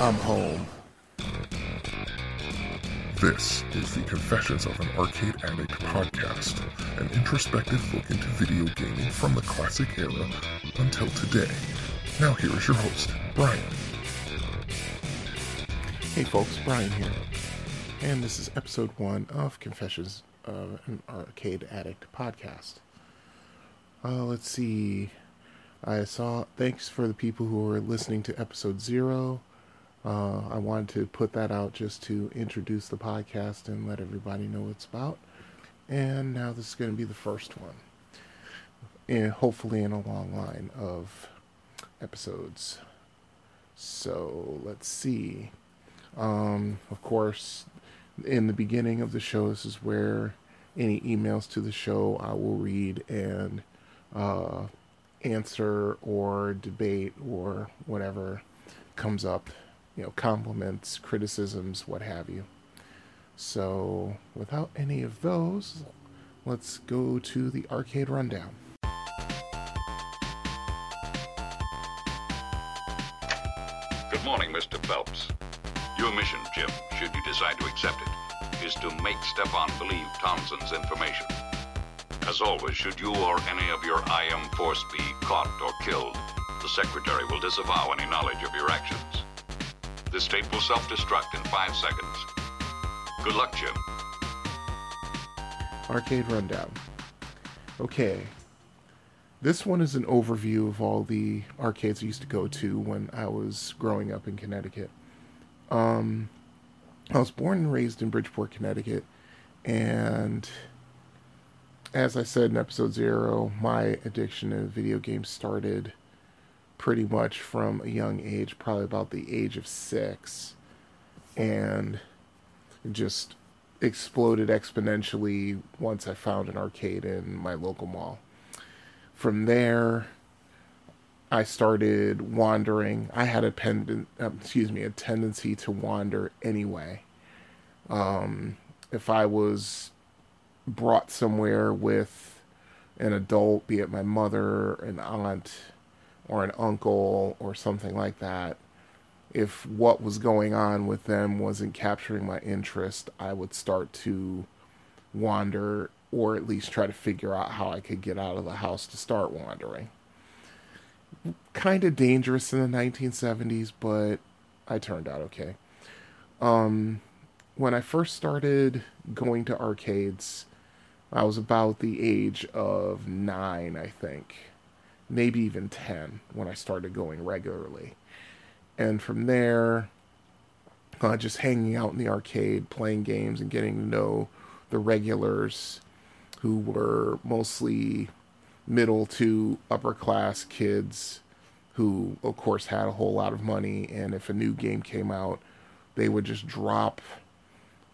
I'm home. This is the Confessions of an Arcade Addict podcast, an introspective look into video gaming from the classic era until today. Now, here is your host, Brian. Hey folks, Brian here. And this is episode one of Confessions of an Arcade Addict podcast. Uh, let's see. I saw. Thanks for the people who are listening to episode zero. Uh, I wanted to put that out just to introduce the podcast and let everybody know what it's about. And now this is going to be the first one. And hopefully in a long line of episodes. So let's see. Um, of course, in the beginning of the show, this is where any emails to the show I will read and uh, answer or debate or whatever comes up, you know, compliments, criticisms, what have you. So, without any of those, let's go to the arcade rundown. Good morning, Mr. Phelps. Your mission, Jim, should you decide to accept it, is to make Stefan believe Townsend's information. As always, should you or any of your IM force be caught or killed, the Secretary will disavow any knowledge of your actions. This tape will self-destruct in five seconds. Good luck, Jim. Arcade rundown. Okay. This one is an overview of all the arcades I used to go to when I was growing up in Connecticut. Um, I was born and raised in Bridgeport, Connecticut, and as I said in episode zero, my addiction to video games started pretty much from a young age, probably about the age of six, and just exploded exponentially once I found an arcade in my local mall. From there, I started wandering. I had a pendant, um, excuse me, a tendency to wander anyway. Um, if I was brought somewhere with an adult, be it my mother, an aunt, or an uncle, or something like that, if what was going on with them wasn't capturing my interest, I would start to wander or at least try to figure out how I could get out of the house to start wandering. Kind of dangerous in the 1970s, but I turned out okay. Um, when I first started going to arcades, I was about the age of nine, I think, maybe even 10 when I started going regularly. And from there, uh, just hanging out in the arcade, playing games, and getting to know the regulars who were mostly middle to upper class kids who, of course, had a whole lot of money. And if a new game came out, they would just drop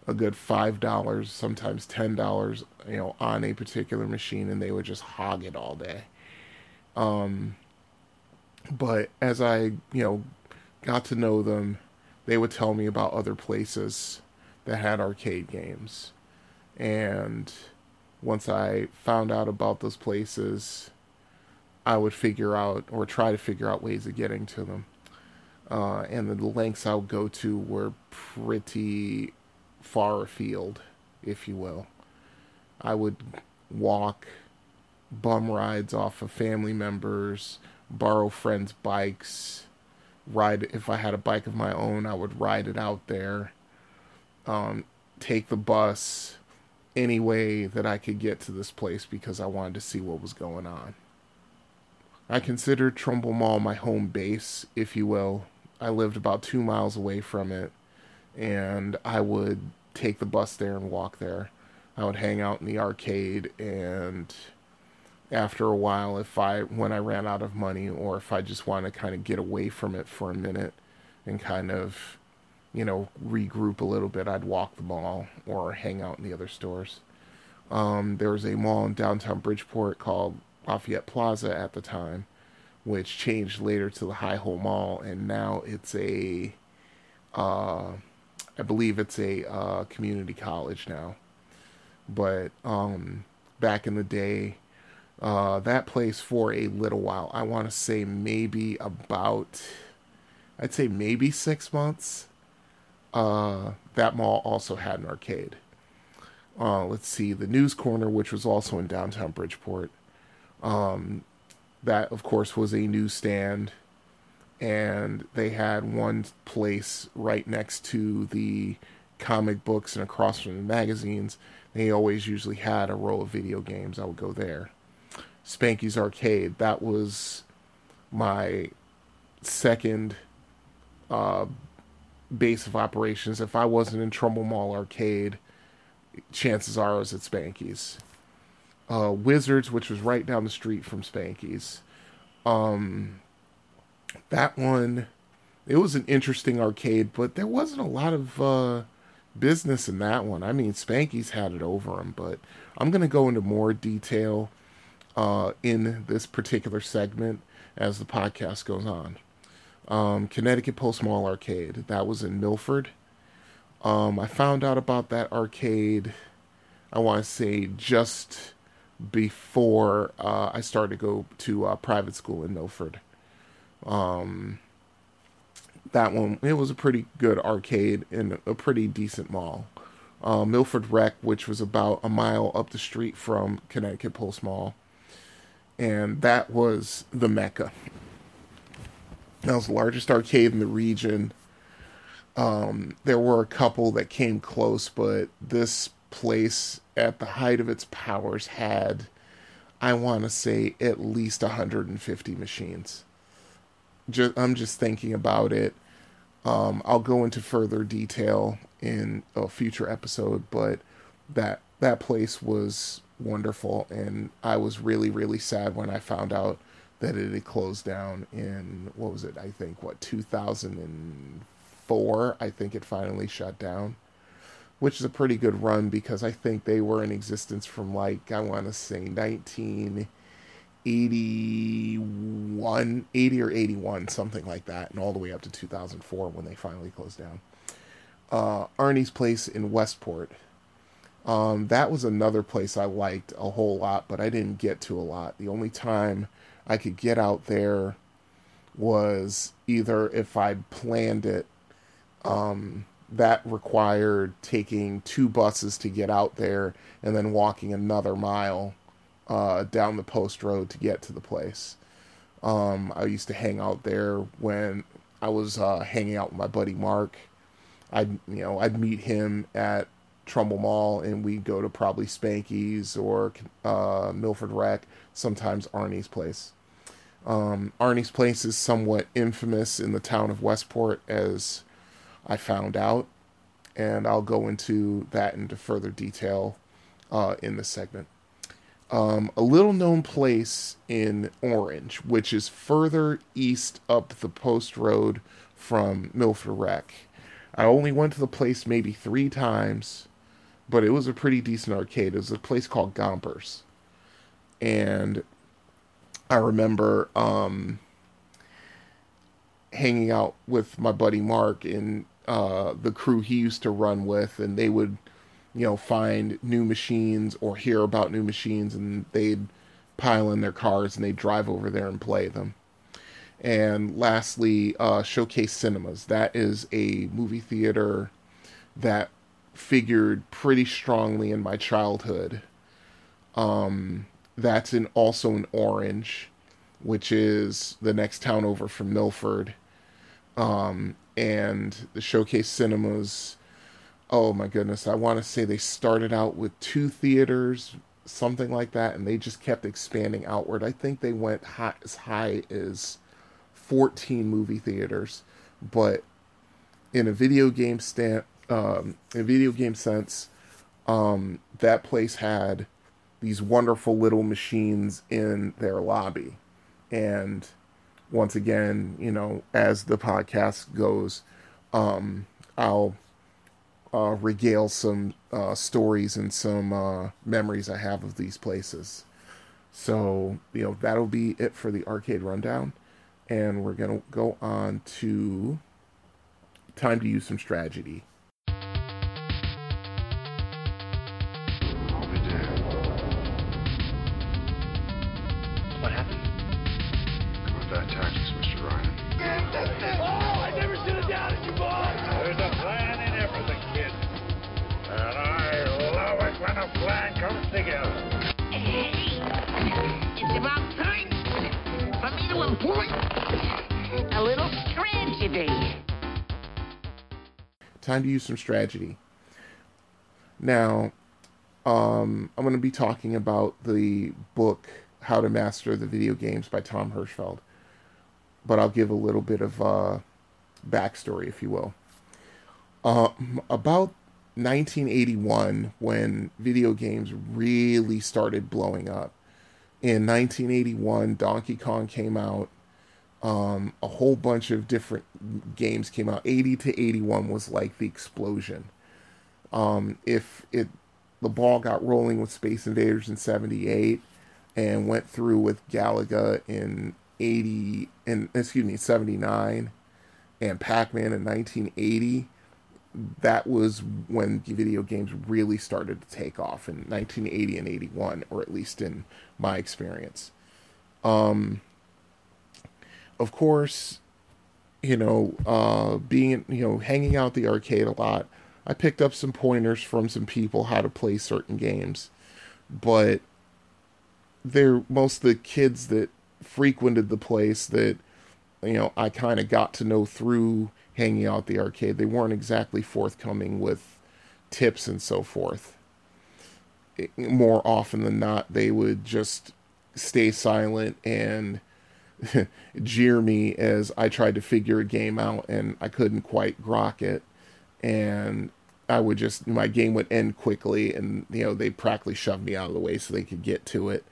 a good five dollars, sometimes ten dollars, you know, on a particular machine, and they would just hog it all day. Um, but as I, you know, got to know them, they would tell me about other places that had arcade games, and once I found out about those places, I would figure out or try to figure out ways of getting to them. Uh, and the lengths I would go to were pretty far afield, if you will. I would walk bum rides off of family members, borrow friends' bikes, ride if I had a bike of my own, I would ride it out there. Um, take the bus any way that I could get to this place because I wanted to see what was going on. I considered Trumbull Mall my home base, if you will. I lived about two miles away from it, and I would take the bus there and walk there. I would hang out in the arcade, and after a while, if I when I ran out of money, or if I just want to kind of get away from it for a minute and kind of you know, regroup a little bit, I'd walk the mall or hang out in the other stores. Um, there was a mall in downtown Bridgeport called Lafayette Plaza at the time, which changed later to the High Hole Mall, and now it's a, uh, I believe it's a uh, community college now. But um, back in the day, uh, that place for a little while, I want to say maybe about I'd say maybe six months, uh, that mall also had an arcade. Uh, let's see, the News Corner, which was also in downtown Bridgeport. Um, that, of course, was a newsstand, and they had one place right next to the comic books and across from the magazines. They always usually had a row of video games. I would go there. Spanky's Arcade, that was my second uh, base of operations. If I wasn't in Trumbull Mall Arcade, chances are I was at Spanky's. Uh, Wizards, which was right down the street from Spanky's. Um, that one, it was an interesting arcade, but there wasn't a lot of uh, business in that one. I mean, Spanky's had it over him, but I'm going to go into more detail uh, in this particular segment as the podcast goes on. Um, Connecticut Post Mall Arcade, that was in Milford. Um, I found out about that arcade, I want to say just before uh, I started to go to uh, private school in Milford. Um, that one, it was a pretty good arcade in a pretty decent mall. Uh, Milford Rec, which was about a mile up the street from Connecticut Post Mall. And that was the Mecca. That was the largest arcade in the region. Um, there were a couple that came close, but this place, at the height of its powers, had, I want to say, at least 150 machines. Just, I'm just thinking about it. Um, I'll go into further detail in a future episode, but that that place was wonderful, and I was really really sad when I found out that it had closed down in what was it? I think what 2004. I think it finally shut down, which is a pretty good run because I think they were in existence from like I want to say 19 81, 80 or 81, something like that, and all the way up to 2004 when they finally closed down. Uh, Arnie's Place in Westport. Um, that was another place I liked a whole lot, but I didn't get to a lot. The only time I could get out there was either if I planned it, um, that required taking two buses to get out there and then walking another mile uh, down the post road to get to the place. Um, I used to hang out there when I was uh, hanging out with my buddy Mark. I'd you know I'd meet him at Trumbull Mall and we'd go to probably Spanky's or uh, Milford Rec, sometimes Arnie's place. Um, Arnie's place is somewhat infamous in the town of Westport, as I found out, and I'll go into that into further detail uh, in this segment um, a little known place in Orange, which is further east up the post road from Milford Rec. I only went to the place maybe three times, but it was a pretty decent arcade. It was a place called Gompers. And I remember um, hanging out with my buddy Mark and uh, the crew he used to run with, and they would you know, find new machines or hear about new machines and they'd pile in their cars and they'd drive over there and play them. And lastly, uh, Showcase Cinemas. That is a movie theater that figured pretty strongly in my childhood. Um, that's in also in Orange, which is the next town over from Milford. Um, and the Showcase Cinemas oh my goodness, I want to say they started out with two theaters, something like that, and they just kept expanding outward. I think they went high, as high as 14 movie theaters, but in a video game stand, um, in video game sense, um, that place had these wonderful little machines in their lobby, and once again, you know, as the podcast goes, um, I'll uh, regale some uh, stories and some uh, memories I have of these places. So, you know, that'll be it for the arcade rundown. And we're going to go on to time to use some strategy. Time to use some strategy. Now, um, I'm going to be talking about the book How to Master the Video Games by Tom Hirschfeld, but I'll give a little bit of uh, backstory, if you will. Uh, about 1981, when video games really started blowing up, in 1981, Donkey Kong came out. Um, a whole bunch of different games came out. 80 to 81 was like the explosion. Um, if it the ball got rolling with Space Invaders in 78 and went through with Galaga in 80 and excuse me 79 and Pac-Man in 1980 that was when video games really started to take off in 1980 and 81 or at least in my experience um of course you know uh being you know hanging out the arcade a lot I picked up some pointers from some people how to play certain games, but they're most of the kids that frequented the place that you know I kind of got to know through hanging out the arcade. They weren't exactly forthcoming with tips and so forth. more often than not, they would just stay silent and jeer me as I tried to figure a game out and I couldn't quite grok it and I would just my game would end quickly, and you know they practically shoved me out of the way so they could get to it.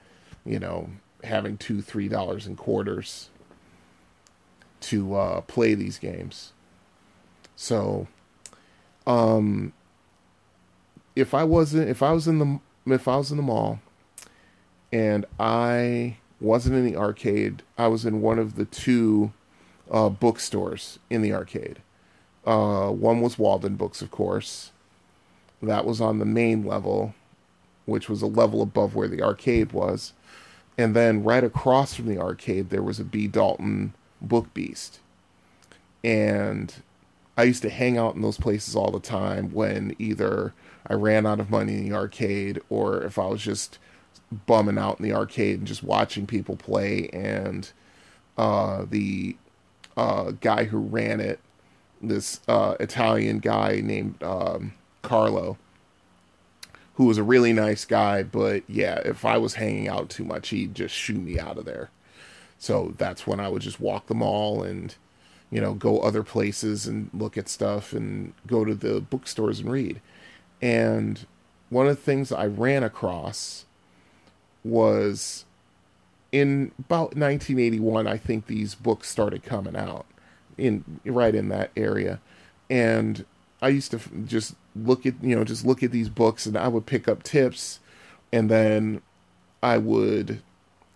You know, having two three dollars in quarters to uh, play these games. So, um, if I wasn't if I was in the if I was in the mall, and I wasn't in the arcade, I was in one of the two uh, bookstores in the arcade. Uh, one was Walden Books, of course. That was on the main level, which was a level above where the arcade was. And then right across from the arcade, there was a B. Dalton Book Beast. And I used to hang out in those places all the time when either I ran out of money in the arcade or if I was just bumming out in the arcade and just watching people play. And uh, the uh, guy who ran it this uh, Italian guy named um, Carlo, who was a really nice guy, but yeah, if I was hanging out too much, he'd just shoot me out of there. So that's when I would just walk the mall and, you know, go other places and look at stuff and go to the bookstores and read. And one of the things I ran across was in about 1981, I think these books started coming out in right in that area, and I used to just look at you know just look at these books and I would pick up tips, and then I would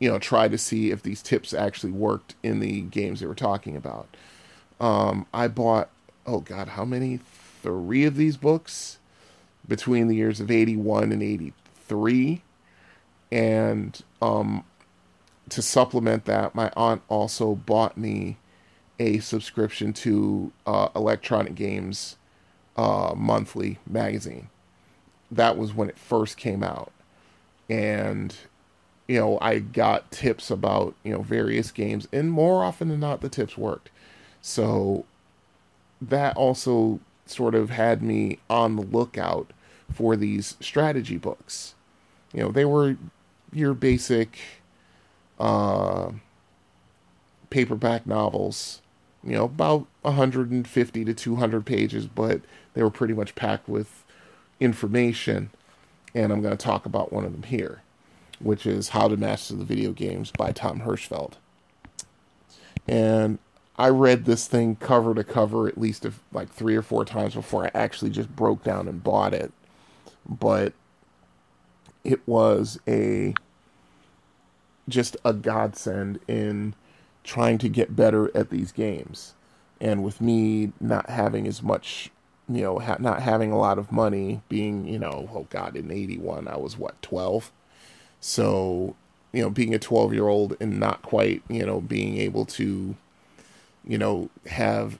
you know try to see if these tips actually worked in the games they were talking about. Um, I bought oh god how many? Three of these books between the years of 81 and 83 and um, to supplement that my aunt also bought me a subscription to uh, Electronic Games uh, Monthly magazine. That was when it first came out, and you know I got tips about you know various games, and more often than not, the tips worked. So that also sort of had me on the lookout for these strategy books. You know, they were your basic uh, paperback novels you know, about 150 to 200 pages, but they were pretty much packed with information. And I'm going to talk about one of them here, which is How to Master the Video Games by Tom Hirschfeld. And I read this thing cover to cover at least like three or four times before I actually just broke down and bought it. But it was a just a godsend in trying to get better at these games. And with me not having as much, you know, ha- not having a lot of money, being, you know, oh God, in 81, I was what, 12? So, you know, being a 12 year old and not quite, you know, being able to, you know, have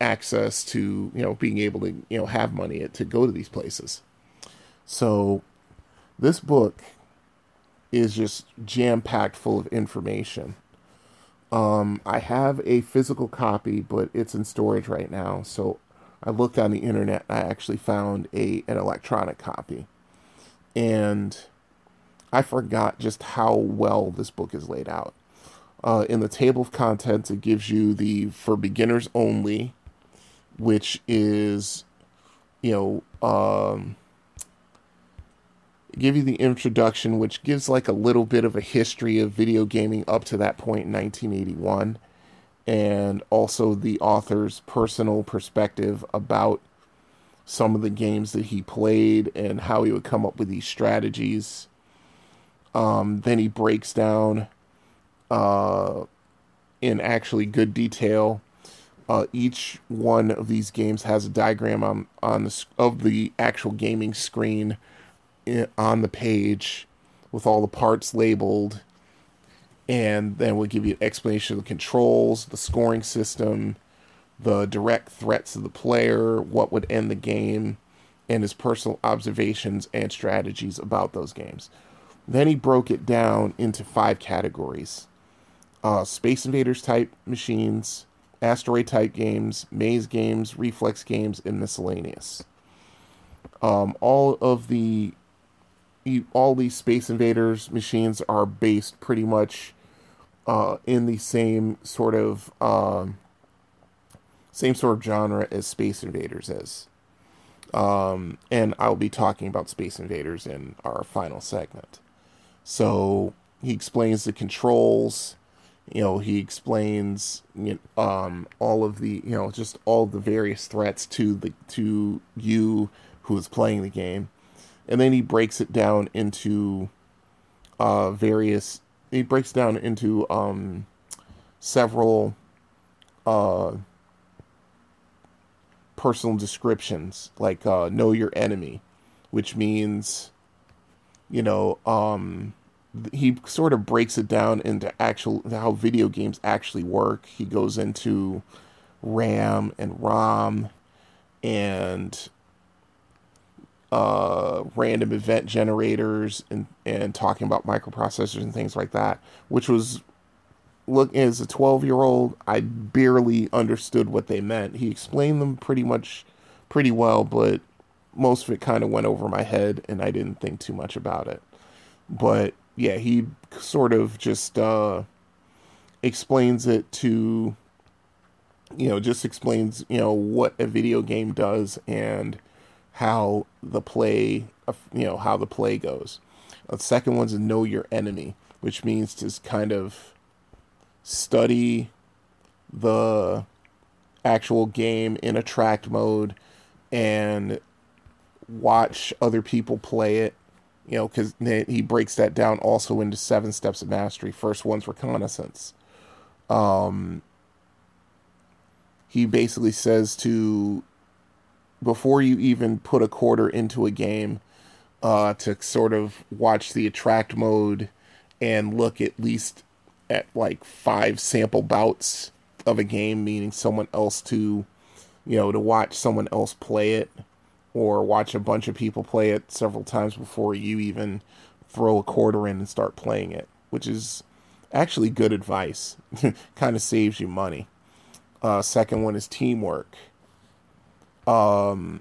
access to, you know, being able to, you know, have money to go to these places. So this book is just jam packed full of information. Um, I have a physical copy, but it's in storage right now. So I looked on the internet. I actually found a an electronic copy, and I forgot just how well this book is laid out. Uh, in the table of contents, it gives you the for beginners only, which is, you know, um, give you the introduction, which gives like a little bit of a history of video gaming up to that point in 1981, and also the author's personal perspective about some of the games that he played and how he would come up with these strategies. Um, then he breaks down uh, in actually good detail. Uh, each one of these games has a diagram on on the of the actual gaming screen on the page with all the parts labeled and then we'll give you an explanation of the controls, the scoring system, the direct threats of the player, what would end the game, and his personal observations and strategies about those games. Then he broke it down into five categories uh, Space Invaders type machines, asteroid type games, maze games, reflex games, and miscellaneous. Um, all of the all these Space Invaders machines are based pretty much uh, in the same sort of um, same sort of genre as Space Invaders is. Um, and I'll be talking about Space Invaders in our final segment. So he explains the controls. You know, he explains you know, um, all of the you know just all the various threats to the to you who is playing the game and then he breaks it down into uh, various. He breaks down into um, several uh, personal descriptions, like uh, know your enemy, which means, you know, um, he sort of breaks it down into actual how video games actually work. He goes into RAM and ROM and uh, random event generators and, and talking about microprocessors and things like that, which was look as a 12 year old i barely understood what they meant. He explained them pretty much pretty well but most of it kind of went over my head and i didn't think too much about it. But yeah he sort of just uh explains it to you know just explains you know what a video game does and how the play, you know, how the play goes. The second one's know your enemy, which means to kind of study the actual game in attract mode and watch other people play it. You know, because he breaks that down also into seven steps of mastery. First one's reconnaissance. Um, he basically says to before you even put a quarter into a game uh, to sort of watch the attract mode and look at least at like five sample bouts of a game, meaning someone else to, you know, to watch someone else play it or watch a bunch of people play it several times before you even throw a quarter in and start playing it, which is actually good advice. kind of saves you money. Uh, second one is teamwork. Um,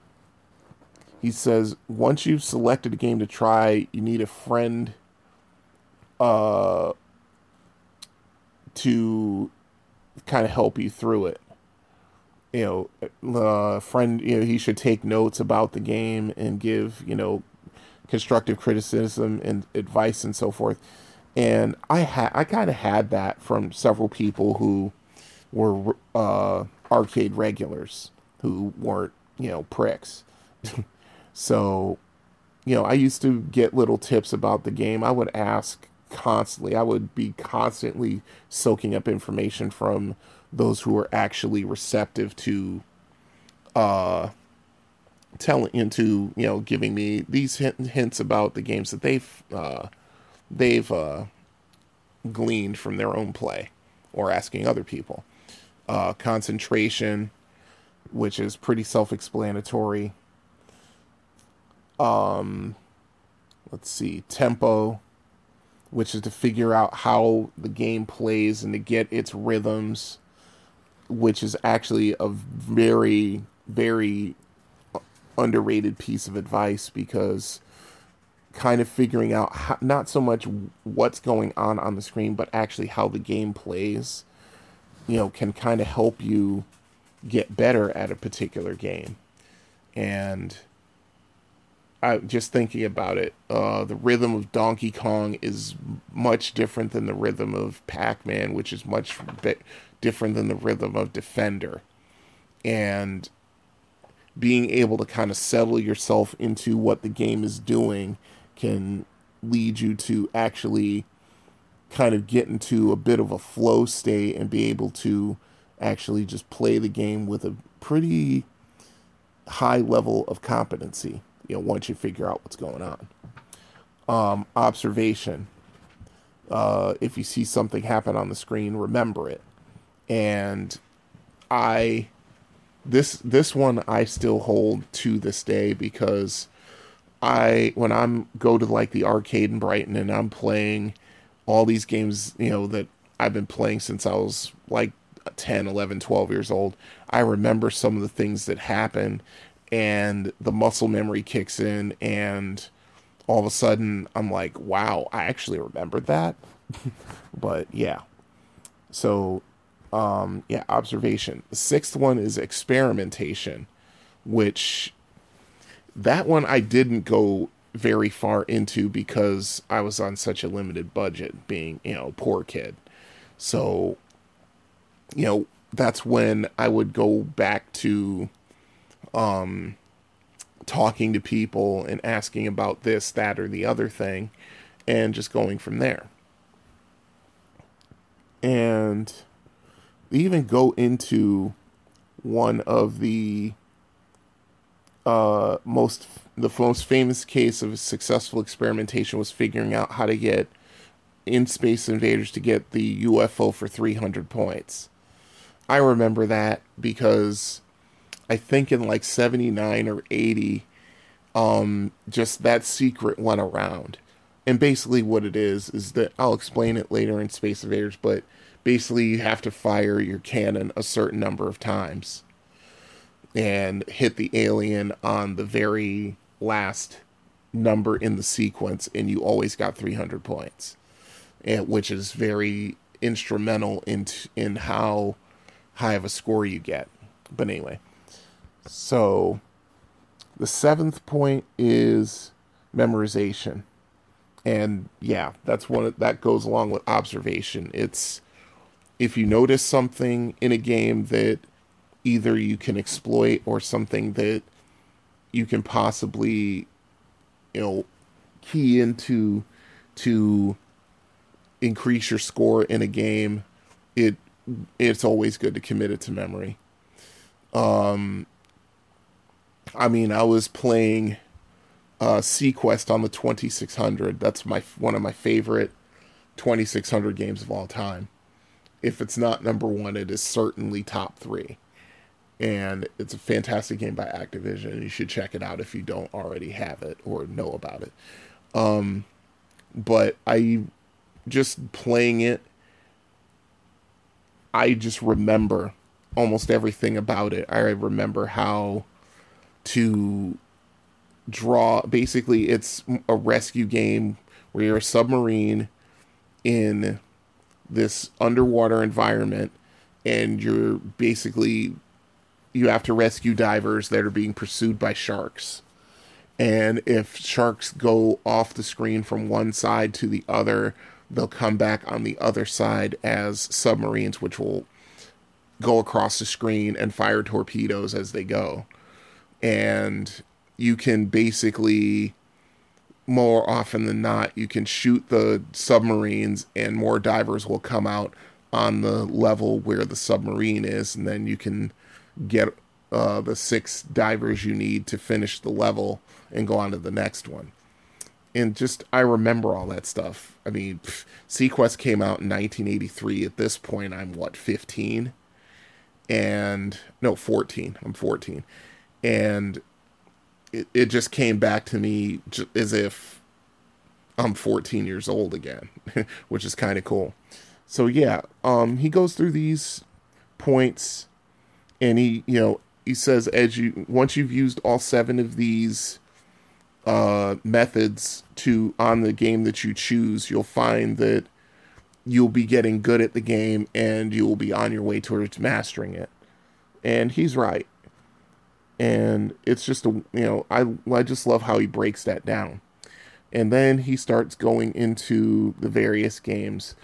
he says once you've selected a game to try, you need a friend uh, to kind of help you through it. You know, uh, friend, you know, he should take notes about the game and give, you know, constructive criticism and advice and so forth. And I had, I kind of had that from several people who were uh, arcade regulars who weren't, you know, pricks. so, you know, I used to get little tips about the game. I would ask constantly. I would be constantly soaking up information from those who were actually receptive to uh telling into, you know, giving me these hints about the games that they've uh they've uh gleaned from their own play or asking other people. Uh concentration, which is pretty self-explanatory. Um, let's see, tempo, which is to figure out how the game plays and to get its rhythms, which is actually a very, very underrated piece of advice because kind of figuring out how, not so much what's going on on the screen, but actually how the game plays, you know, can kind of help you get better at a particular game. And I just thinking about it, uh, the rhythm of Donkey Kong is much different than the rhythm of Pac Man, which is much bit different than the rhythm of Defender. And being able to kind of settle yourself into what the game is doing can lead you to actually kind of get into a bit of a flow state and be able to actually just play the game with a pretty high level of competency you know once you figure out what's going on. Um, observation. Uh, if you see something happen on the screen remember it. And i this this one i still hold to this day because I when I'm go to like the arcade in Brighton and I'm playing all these games, you know, that I've been playing since I was like 10, 11, 12 years old. I remember some of the things that happen and the muscle memory kicks in and all of a sudden I'm like, wow, I actually remembered that. but yeah. So um yeah, observation. The sixth one is experimentation, which that one I didn't go very far into because I was on such a limited budget, being, you know, poor kid. So, you know, that's when I would go back to um talking to people and asking about this, that, or the other thing, and just going from there. And they even go into one of the uh, most the most famous case of successful experimentation was figuring out how to get in Space Invaders to get the UFO for 300 points. I remember that because I think in like 79 or 80 um just that secret went around. And basically what it is is that I'll explain it later in Space Invaders, but basically you have to fire your cannon a certain number of times and hit the alien on the very last number in the sequence, and you always got 300 points, and, which is very instrumental in in how high of a score you get. But anyway, so the seventh point is memorization, and yeah, that's one that goes along with observation. It's if you notice something in a game that either you can exploit or something that you can possibly you know key into to increase your score in a game it it's always good to commit it to memory um i mean i was playing uh Seaquest on the 2600 that's my one of my favorite 2600 games of all time if it's not number one it is certainly top three and it's a fantastic game by Activision. You should check it out if you don't already have it or know about it. Um, but I just playing it, I just remember almost everything about it. I remember how to draw. Basically, it's a rescue game where you're a submarine in this underwater environment and you're basically you have to rescue divers that are being pursued by sharks. And if sharks go off the screen from one side to the other, they'll come back on the other side as submarines, which will go across the screen and fire torpedoes as they go. And you can basically, more often than not, you can shoot the submarines, and more divers will come out on the level where the submarine is, and then you can get uh, the six divers you need to finish the level and go on to the next one. And just, I remember all that stuff. I mean, pff, Seaquest came out in 1983. At this point, I'm what, 15? And, no, 14. I'm 14. And it, it just came back to me as if I'm 14 years old again, which is kind of cool. So yeah, um, he goes through these points, and he, you know, he says as you once you've used all seven of these uh, methods to on the game that you choose, you'll find that you'll be getting good at the game and you will be on your way towards mastering it. And he's right. And it's just a you know I I just love how he breaks that down. And then he starts going into the various games.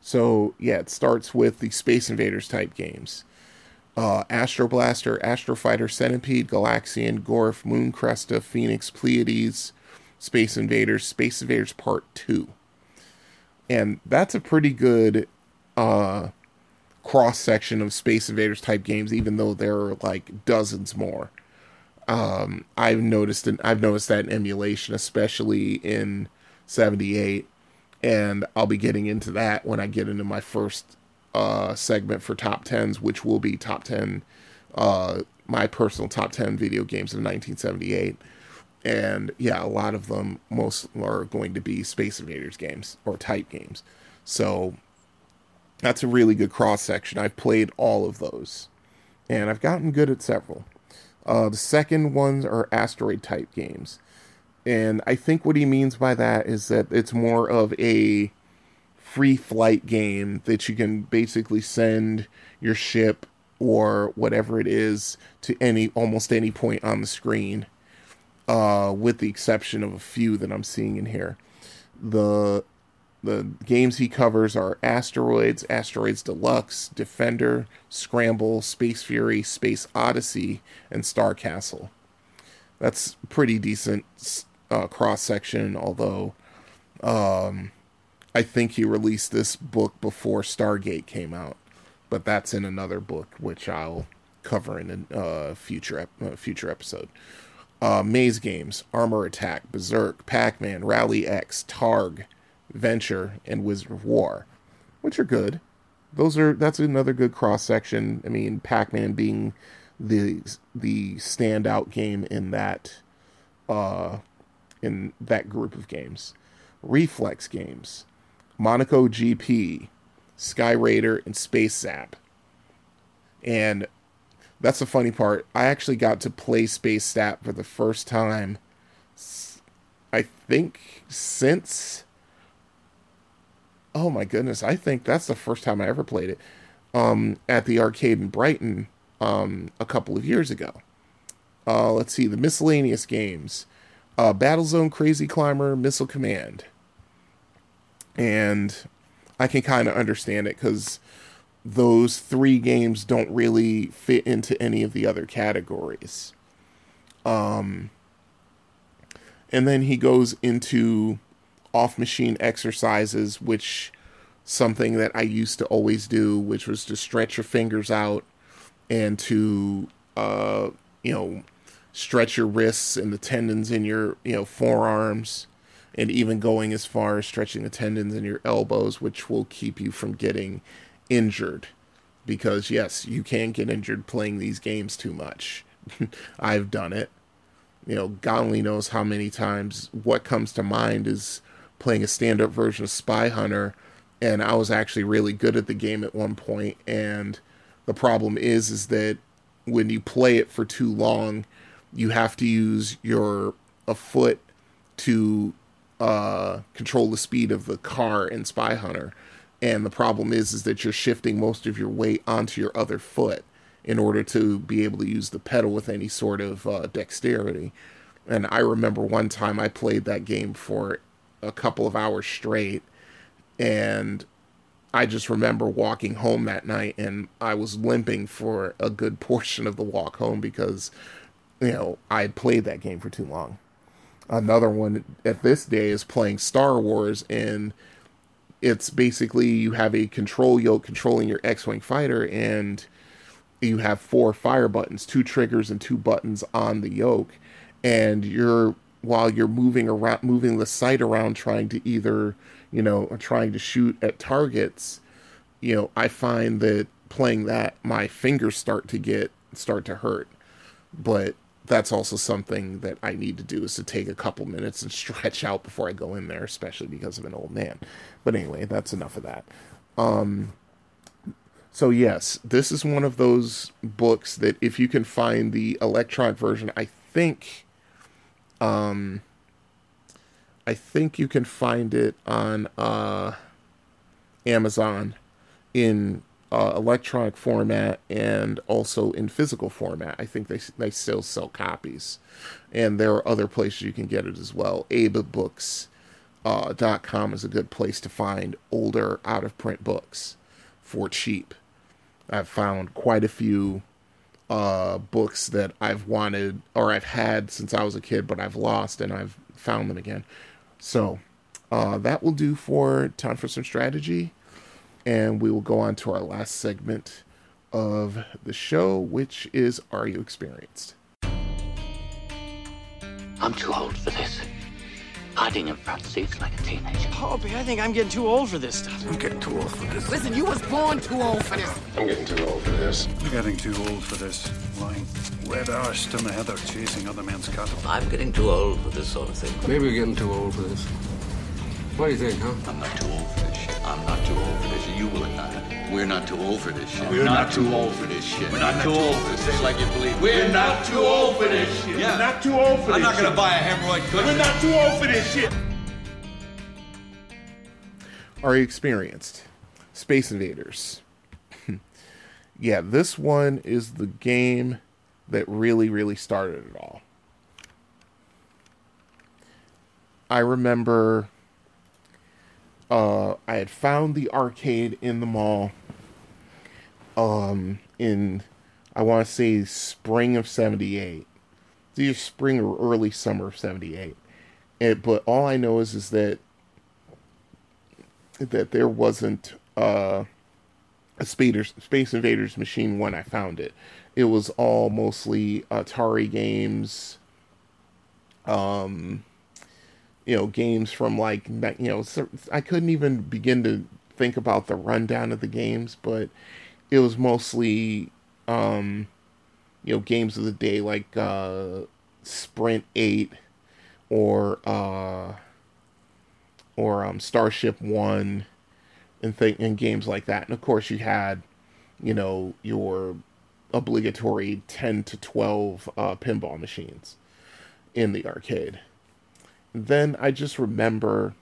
So yeah, it starts with the Space Invaders type games. Uh, Astro Blaster, Astro Fighter, Centipede, Galaxian, Gorf, Moon Cresta, Phoenix, Pleiades, Space Invaders, Space Invaders Part 2 and that's a pretty good uh, cross section of Space Invaders type games, even though there are like dozens more. Um, I've noticed I've noticed that in emulation, especially in '78, and I'll be getting into that when I get into my first uh, segment for top tens, which will be top ten, uh, my personal top ten video games of 1978 and yeah, a lot of them most are going to be Space Invaders games or type games. So that's a really good cross section. I've played all of those, and I've gotten good at several. Uh, the second ones are asteroid type games, and I think what he means by that is that it's more of a free flight game that you can basically send your ship or whatever it is to any almost any point on the screen uh, with the exception of a few that I'm seeing in here. The the games he covers are Asteroids, Asteroids Deluxe, Defender, Scramble, Space Fury, Space Odyssey, and Star Castle. That's pretty decent uh, cross section, although um, I think he released this book before Stargate came out, but that's in another book, which I'll cover in a uh, future ep- uh, future episode uh, Maze Games, Armor Attack, Berserk, Pac Man, Rally X, Targ, Venture, and Wizard of War, which are good. Those are that's another good cross section. I mean, Pac Man being the the standout game in that uh, in that group of games. Reflex games, Monaco GP, Sky Raider, and Space Zap. And that's the funny part. I actually got to play Space Zap for the first time, I think, since. Oh my goodness, I think that's the first time I ever played it um, at the arcade in Brighton um, a couple of years ago. Uh, let's see, the miscellaneous games uh, Battlezone Crazy Climber, Missile Command. And I can kind of understand it because those three games don't really fit into any of the other categories. Um, and then he goes into off machine exercises, which something that I used to always do, which was to stretch your fingers out and to, uh, you know, stretch your wrists and the tendons in your, you know, forearms, and even going as far as stretching the tendons in your elbows, which will keep you from getting injured because yes, you can get injured playing these games too much. I've done it. You know, God only knows how many times. What comes to mind is playing a stand-up version of Spy Hunter, and I was actually really good at the game at one point. And the problem is, is that when you play it for too long, you have to use your a foot to uh, control the speed of the car in Spy Hunter and the problem is is that you're shifting most of your weight onto your other foot in order to be able to use the pedal with any sort of uh, dexterity. And I remember one time I played that game for a couple of hours straight, and I just remember walking home that night and I was limping for a good portion of the walk home because, you know, I had played that game for too long. Another one at this day is playing Star Wars and it's basically you have a control yoke controlling your X-wing fighter, and you have four fire buttons, two triggers, and two buttons on the yoke, and you're while you're moving around, moving the sight around, trying to either you know trying to shoot at targets. You know, I find that playing that, my fingers start to get start to hurt, but that's also something that I need to do is to take a couple minutes and stretch out before I go in there, especially because I'm an old man. But anyway, that's enough of that. Um, so yes, this is one of those books that if you can find the electronic version, I think, um, I think you can find it on uh, Amazon in uh, electronic format and also in physical format. I think they they still sell copies, and there are other places you can get it as well. AbeBooks. Uh, is a good place to find older out of print books for cheap. I've found quite a few uh, books that I've wanted or I've had since I was a kid, but I've lost and I've found them again. So uh, that will do for time for some strategy and we will go on to our last segment of the show, which is Are You Experienced? I'm too old for this. Hiding in front seats like a teenager. Hoppy, I think I'm getting too old for this stuff. I'm getting too old for this. Listen, you was born too old for this. I'm getting too old for this. I'm getting too old for this. Lying wet arsed in the heather chasing other men's cattle. I'm getting too old for this sort of thing. Maybe we're getting too old for this. What do you think, huh? I'm not too old for this shit. I'm not too old for this shit. You will not. We're not too old for this shit. We're not too old for this shit. We're not too old for this. Say like you believe. We're not too old for this shit. Yeah. We're not too old for this I'm not gonna buy a hemorrhoid cushion. We're not too old for this shit. Are you experienced? Space Invaders. yeah, this one is the game that really, really started it all. I remember uh, I had found the arcade in the mall um, in, I want to say, spring of 78. It's either spring or early summer of 78. And, but all I know is, is that that there wasn't uh, a Space, Space Invaders machine when I found it. It was all mostly Atari games, um, you know, games from like you know, I couldn't even begin to think about the rundown of the games, but it was mostly, um, you know, games of the day like uh, Sprint Eight or. Uh, or um, Starship One, and th- and games like that. And of course, you had, you know, your obligatory ten to twelve uh, pinball machines in the arcade. Then I just remember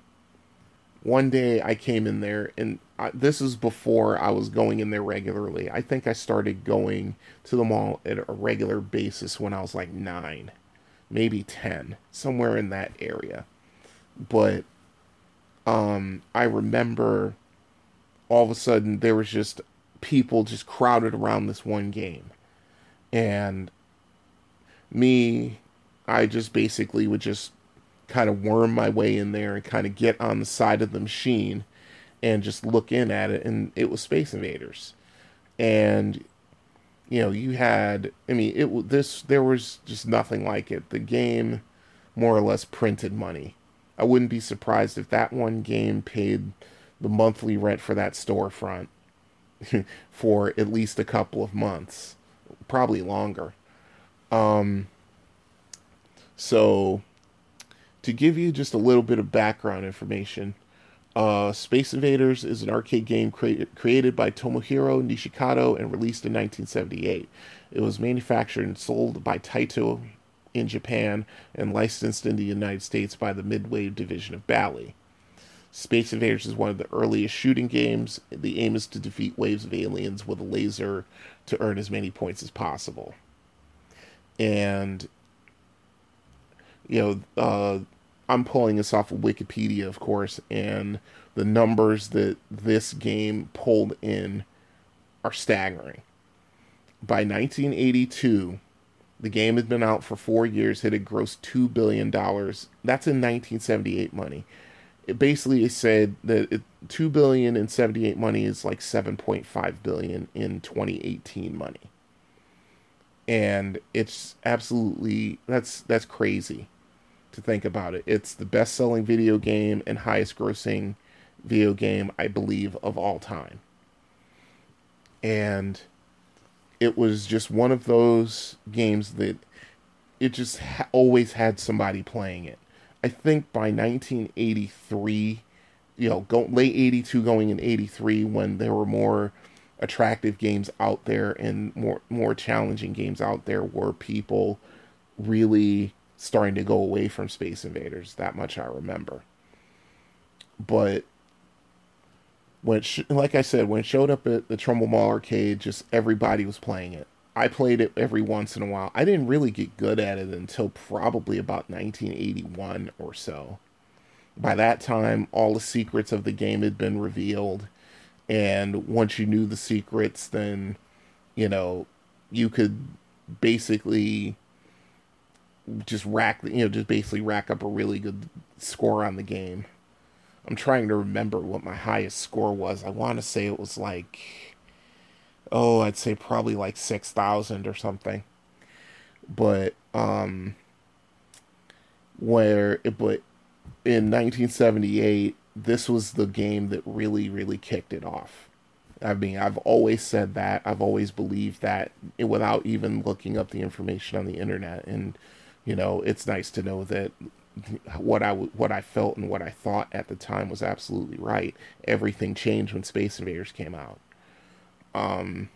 one day I came in there, and I, this is before I was going in there regularly. I think I started going to the mall at a regular basis when I was like nine, maybe ten, somewhere in that area. But um, I remember all of a sudden there was just people just crowded around this one game. And me, I just basically would just kind of worm my way in there and kind of get on the side of the machine and just look in at it. And it was Space Invaders. And, you know, you had, I mean, it this, there was just nothing like it. The game more or less printed money. I wouldn't be surprised if that one game paid the monthly rent for that storefront for at least a couple of months, probably longer. Um, so, to give you just a little bit of background information, uh, Space Invaders is an arcade game cre- created by Tomohiro Nishikado and released in 1978. It was manufactured and sold by Taito in Japan and licensed in the United States by the Midway division of Bally. Space Invaders is one of the earliest shooting games. The aim is to defeat waves of aliens with a laser to earn as many points as possible. And, you know, uh, I'm pulling this off of Wikipedia, of course, and the numbers that this game pulled in are staggering. By 1982, the game had been out for four years. It had grossed two billion dollars. That's in 1978 money. It basically said that it, two billion in 78 money is like 7.5 billion in 2018 money. And it's absolutely that's that's crazy to think about it. It's the best-selling video game and highest-grossing video game I believe of all time. And it was just one of those games that it just ha- always had somebody playing it. I think by 1983, you know, go, late 82 going in 83 when there were more attractive games out there and more more challenging games out there were people really starting to go away from Space Invaders. That much I remember. But when sh- like I said, when it showed up at the Trumbull Mall arcade, just everybody was playing it. I played it every once in a while. I didn't really get good at it until probably about 1981 or so. By that time, all the secrets of the game had been revealed, and once you knew the secrets, then you know you could basically just rack, you know, just basically rack up a really good score on the game. I'm trying to remember what my highest score was. I want to say it was like, oh, I'd say probably like 6,000 or something. But, um, where, but in 1978, this was the game that really, really kicked it off. I mean, I've always said that. I've always believed that without even looking up the information on the internet. And, you know, it's nice to know that what I what I felt and what I thought at the time was absolutely right. Everything changed when Space Invaders came out. Um,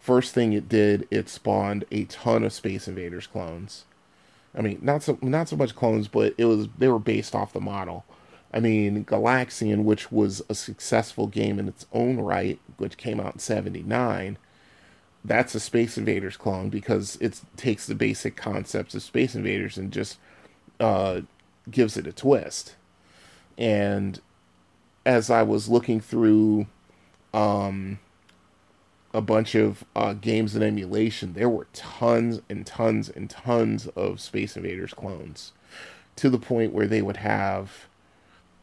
first thing it did, it spawned a ton of Space Invaders clones. I mean, not so not so much clones, but it was they were based off the model. I mean, Galaxian, which was a successful game in its own right, which came out in '79, that's a Space Invaders clone because it takes the basic concepts of Space Invaders and just uh, gives it a twist. And as I was looking through um, a bunch of uh, games and emulation, there were tons and tons and tons of Space Invaders clones to the point where they would have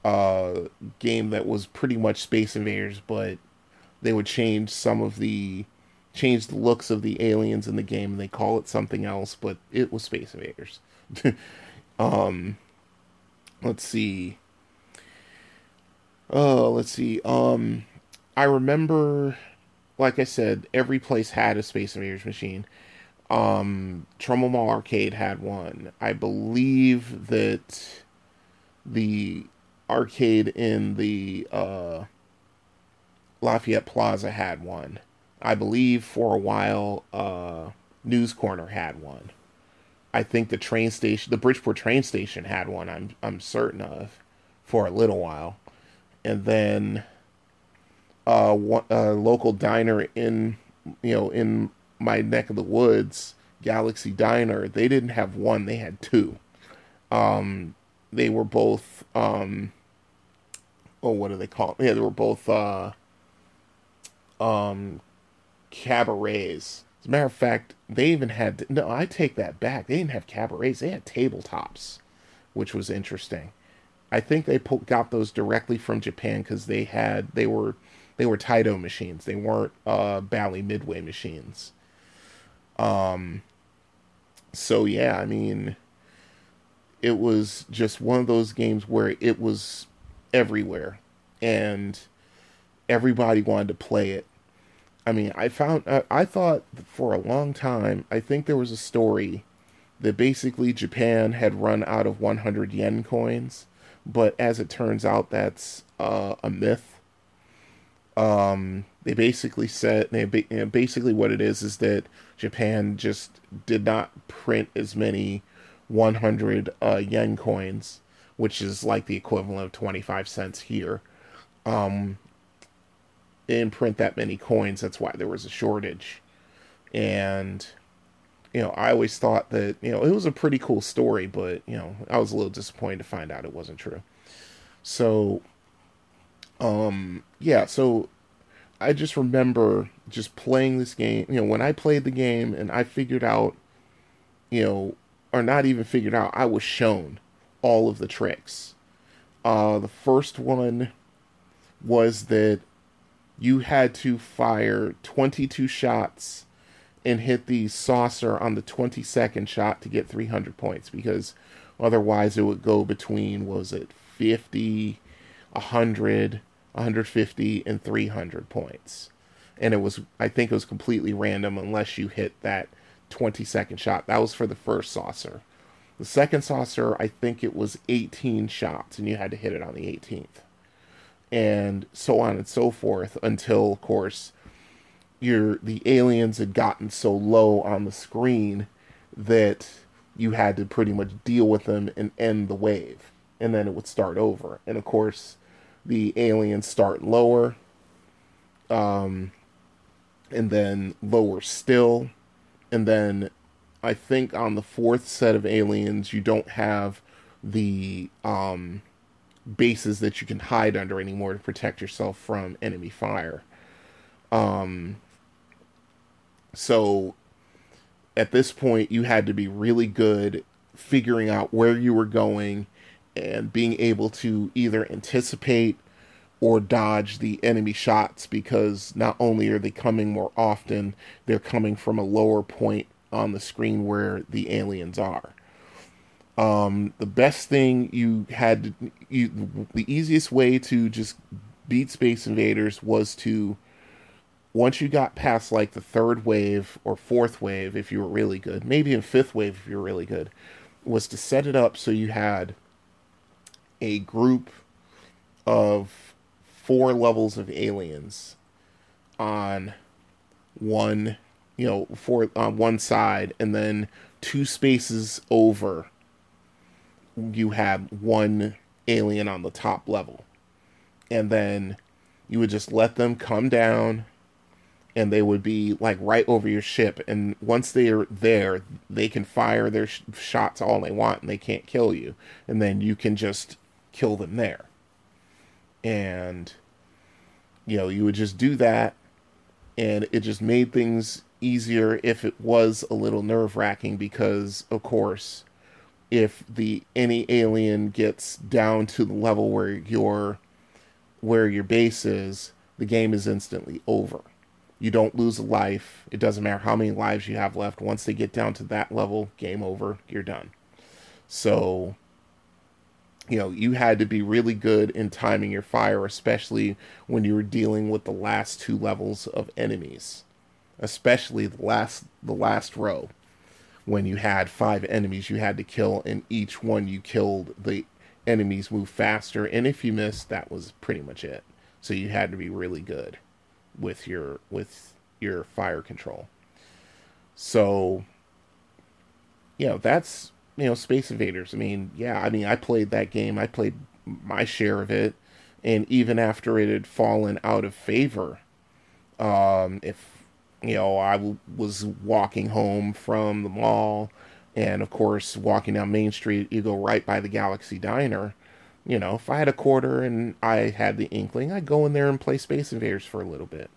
a game that was pretty much Space Invaders, but they would change some of the change the looks of the aliens in the game and they call it something else, but it was Space Invaders. um let's see. Oh, let's see. Um I remember like I said, every place had a Space Invaders machine. Um Trumbull Mall Arcade had one. I believe that the arcade in the uh, Lafayette Plaza had one. I believe for a while uh, News Corner had one. I think the train station, the Bridgeport train station had one. I'm I'm certain of for a little while, and then uh, a local diner in you know in my neck of the woods, Galaxy Diner. They didn't have one; they had two. Um, they were both um oh what do they call it? Yeah, they were both uh um cabarets. As a matter of fact, they even had no, I take that back. They didn't have cabarets, they had tabletops, which was interesting. I think they got those directly from Japan because they had they were they were Taito machines. They weren't uh Bally Midway machines. Um so yeah, I mean it was just one of those games where it was everywhere and everybody wanted to play it. I mean, I found uh, I thought for a long time, I think there was a story that basically Japan had run out of 100 yen coins, but as it turns out that's uh, a myth. Um, they basically said they basically what it is is that Japan just did not print as many 100 uh, yen coins, which is like the equivalent of 25 cents here. Um, didn't print that many coins. That's why there was a shortage. And, you know, I always thought that, you know, it was a pretty cool story, but, you know, I was a little disappointed to find out it wasn't true. So, um, yeah, so I just remember just playing this game. You know, when I played the game and I figured out, you know, or not even figured out, I was shown all of the tricks. Uh, the first one was that you had to fire 22 shots and hit the saucer on the 22nd shot to get 300 points because otherwise it would go between was it 50 100 150 and 300 points and it was i think it was completely random unless you hit that 20 second shot. That was for the first saucer. The second saucer, I think it was 18 shots, and you had to hit it on the 18th. And so on and so forth until, of course, your the aliens had gotten so low on the screen that you had to pretty much deal with them and end the wave. And then it would start over. And of course, the aliens start lower. Um, and then lower still. And then I think on the fourth set of aliens, you don't have the um, bases that you can hide under anymore to protect yourself from enemy fire. Um, so at this point, you had to be really good figuring out where you were going and being able to either anticipate or dodge the enemy shots because not only are they coming more often, they're coming from a lower point on the screen where the aliens are. Um, the best thing you had to, you, the easiest way to just beat Space Invaders was to once you got past like the third wave or fourth wave, if you were really good, maybe in fifth wave if you were really good, was to set it up so you had a group of four levels of aliens on one, you know, for on one side, and then two spaces over, you had one alien on the top level, and then you would just let them come down and they would be like right over your ship. And once they are there they can fire their sh- shots all they want and they can't kill you. And then you can just kill them there. And you know you would just do that. And it just made things easier if it was a little nerve-wracking because of course if the any alien gets down to the level where your where your base is the game is instantly over you don't lose a life. It doesn't matter how many lives you have left. Once they get down to that level, game over, you're done. So, you know, you had to be really good in timing your fire, especially when you were dealing with the last two levels of enemies. Especially the last the last row. When you had five enemies you had to kill, and each one you killed, the enemies move faster. And if you missed, that was pretty much it. So you had to be really good with your with your fire control. So you know, that's you know, Space Invaders. I mean, yeah, I mean I played that game. I played my share of it. And even after it had fallen out of favor, um, if you know, I w- was walking home from the mall, and of course, walking down Main Street, you go right by the Galaxy Diner you know, if I had a quarter and I had the inkling, I'd go in there and play Space Invaders for a little bit.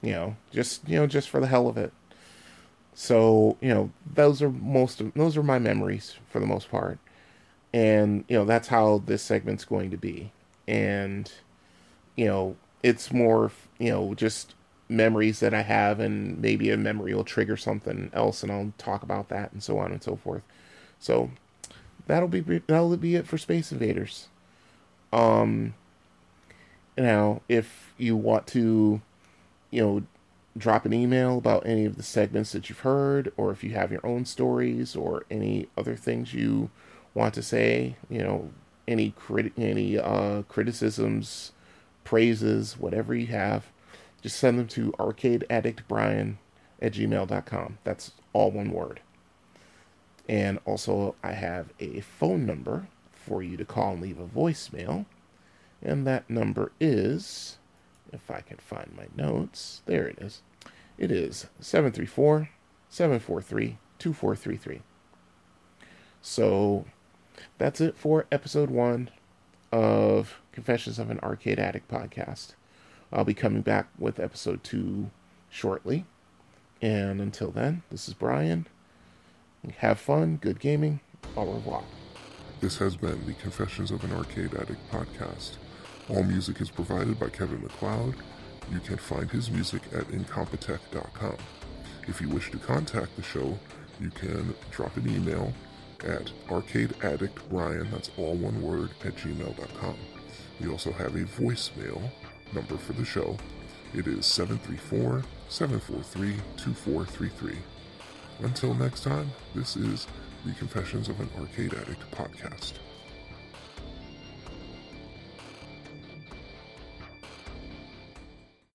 You know, just you know, just for the hell of it. So you know, those are most of those are my memories for the most part, and you know that's how this segment's going to be, and you know it's more you know just memories that I have, and maybe a memory will trigger something else, and I'll talk about that and so on and so forth. So that'll be that'll be it for Space Invaders. Um, now, if you want to, you know, drop an email about any of the segments that you've heard, or if you have your own stories or any other things you want to say, you know, any crit- any uh, criticisms, praises, whatever you have, just send them to arcadeaddictbrian at gmail.com. That's all one word. And also, I have a phone number for you to call and leave a voicemail. And that number is, if I can find my notes, there it is. It is 734 743 2433. So that's it for episode one of Confessions of an Arcade Addict podcast. I'll be coming back with episode two shortly. And until then, this is Brian. Have fun, good gaming. Au revoir. This has been the Confessions of an Arcade Addict podcast. All music is provided by Kevin MacLeod. You can find his music at incompetech.com. If you wish to contact the show, you can drop an email at arcadeaddictbrian, that's all one word, at gmail.com. We also have a voicemail number for the show. It is 734 743 2433. Until next time, this is the Confessions of an Arcade Addict podcast.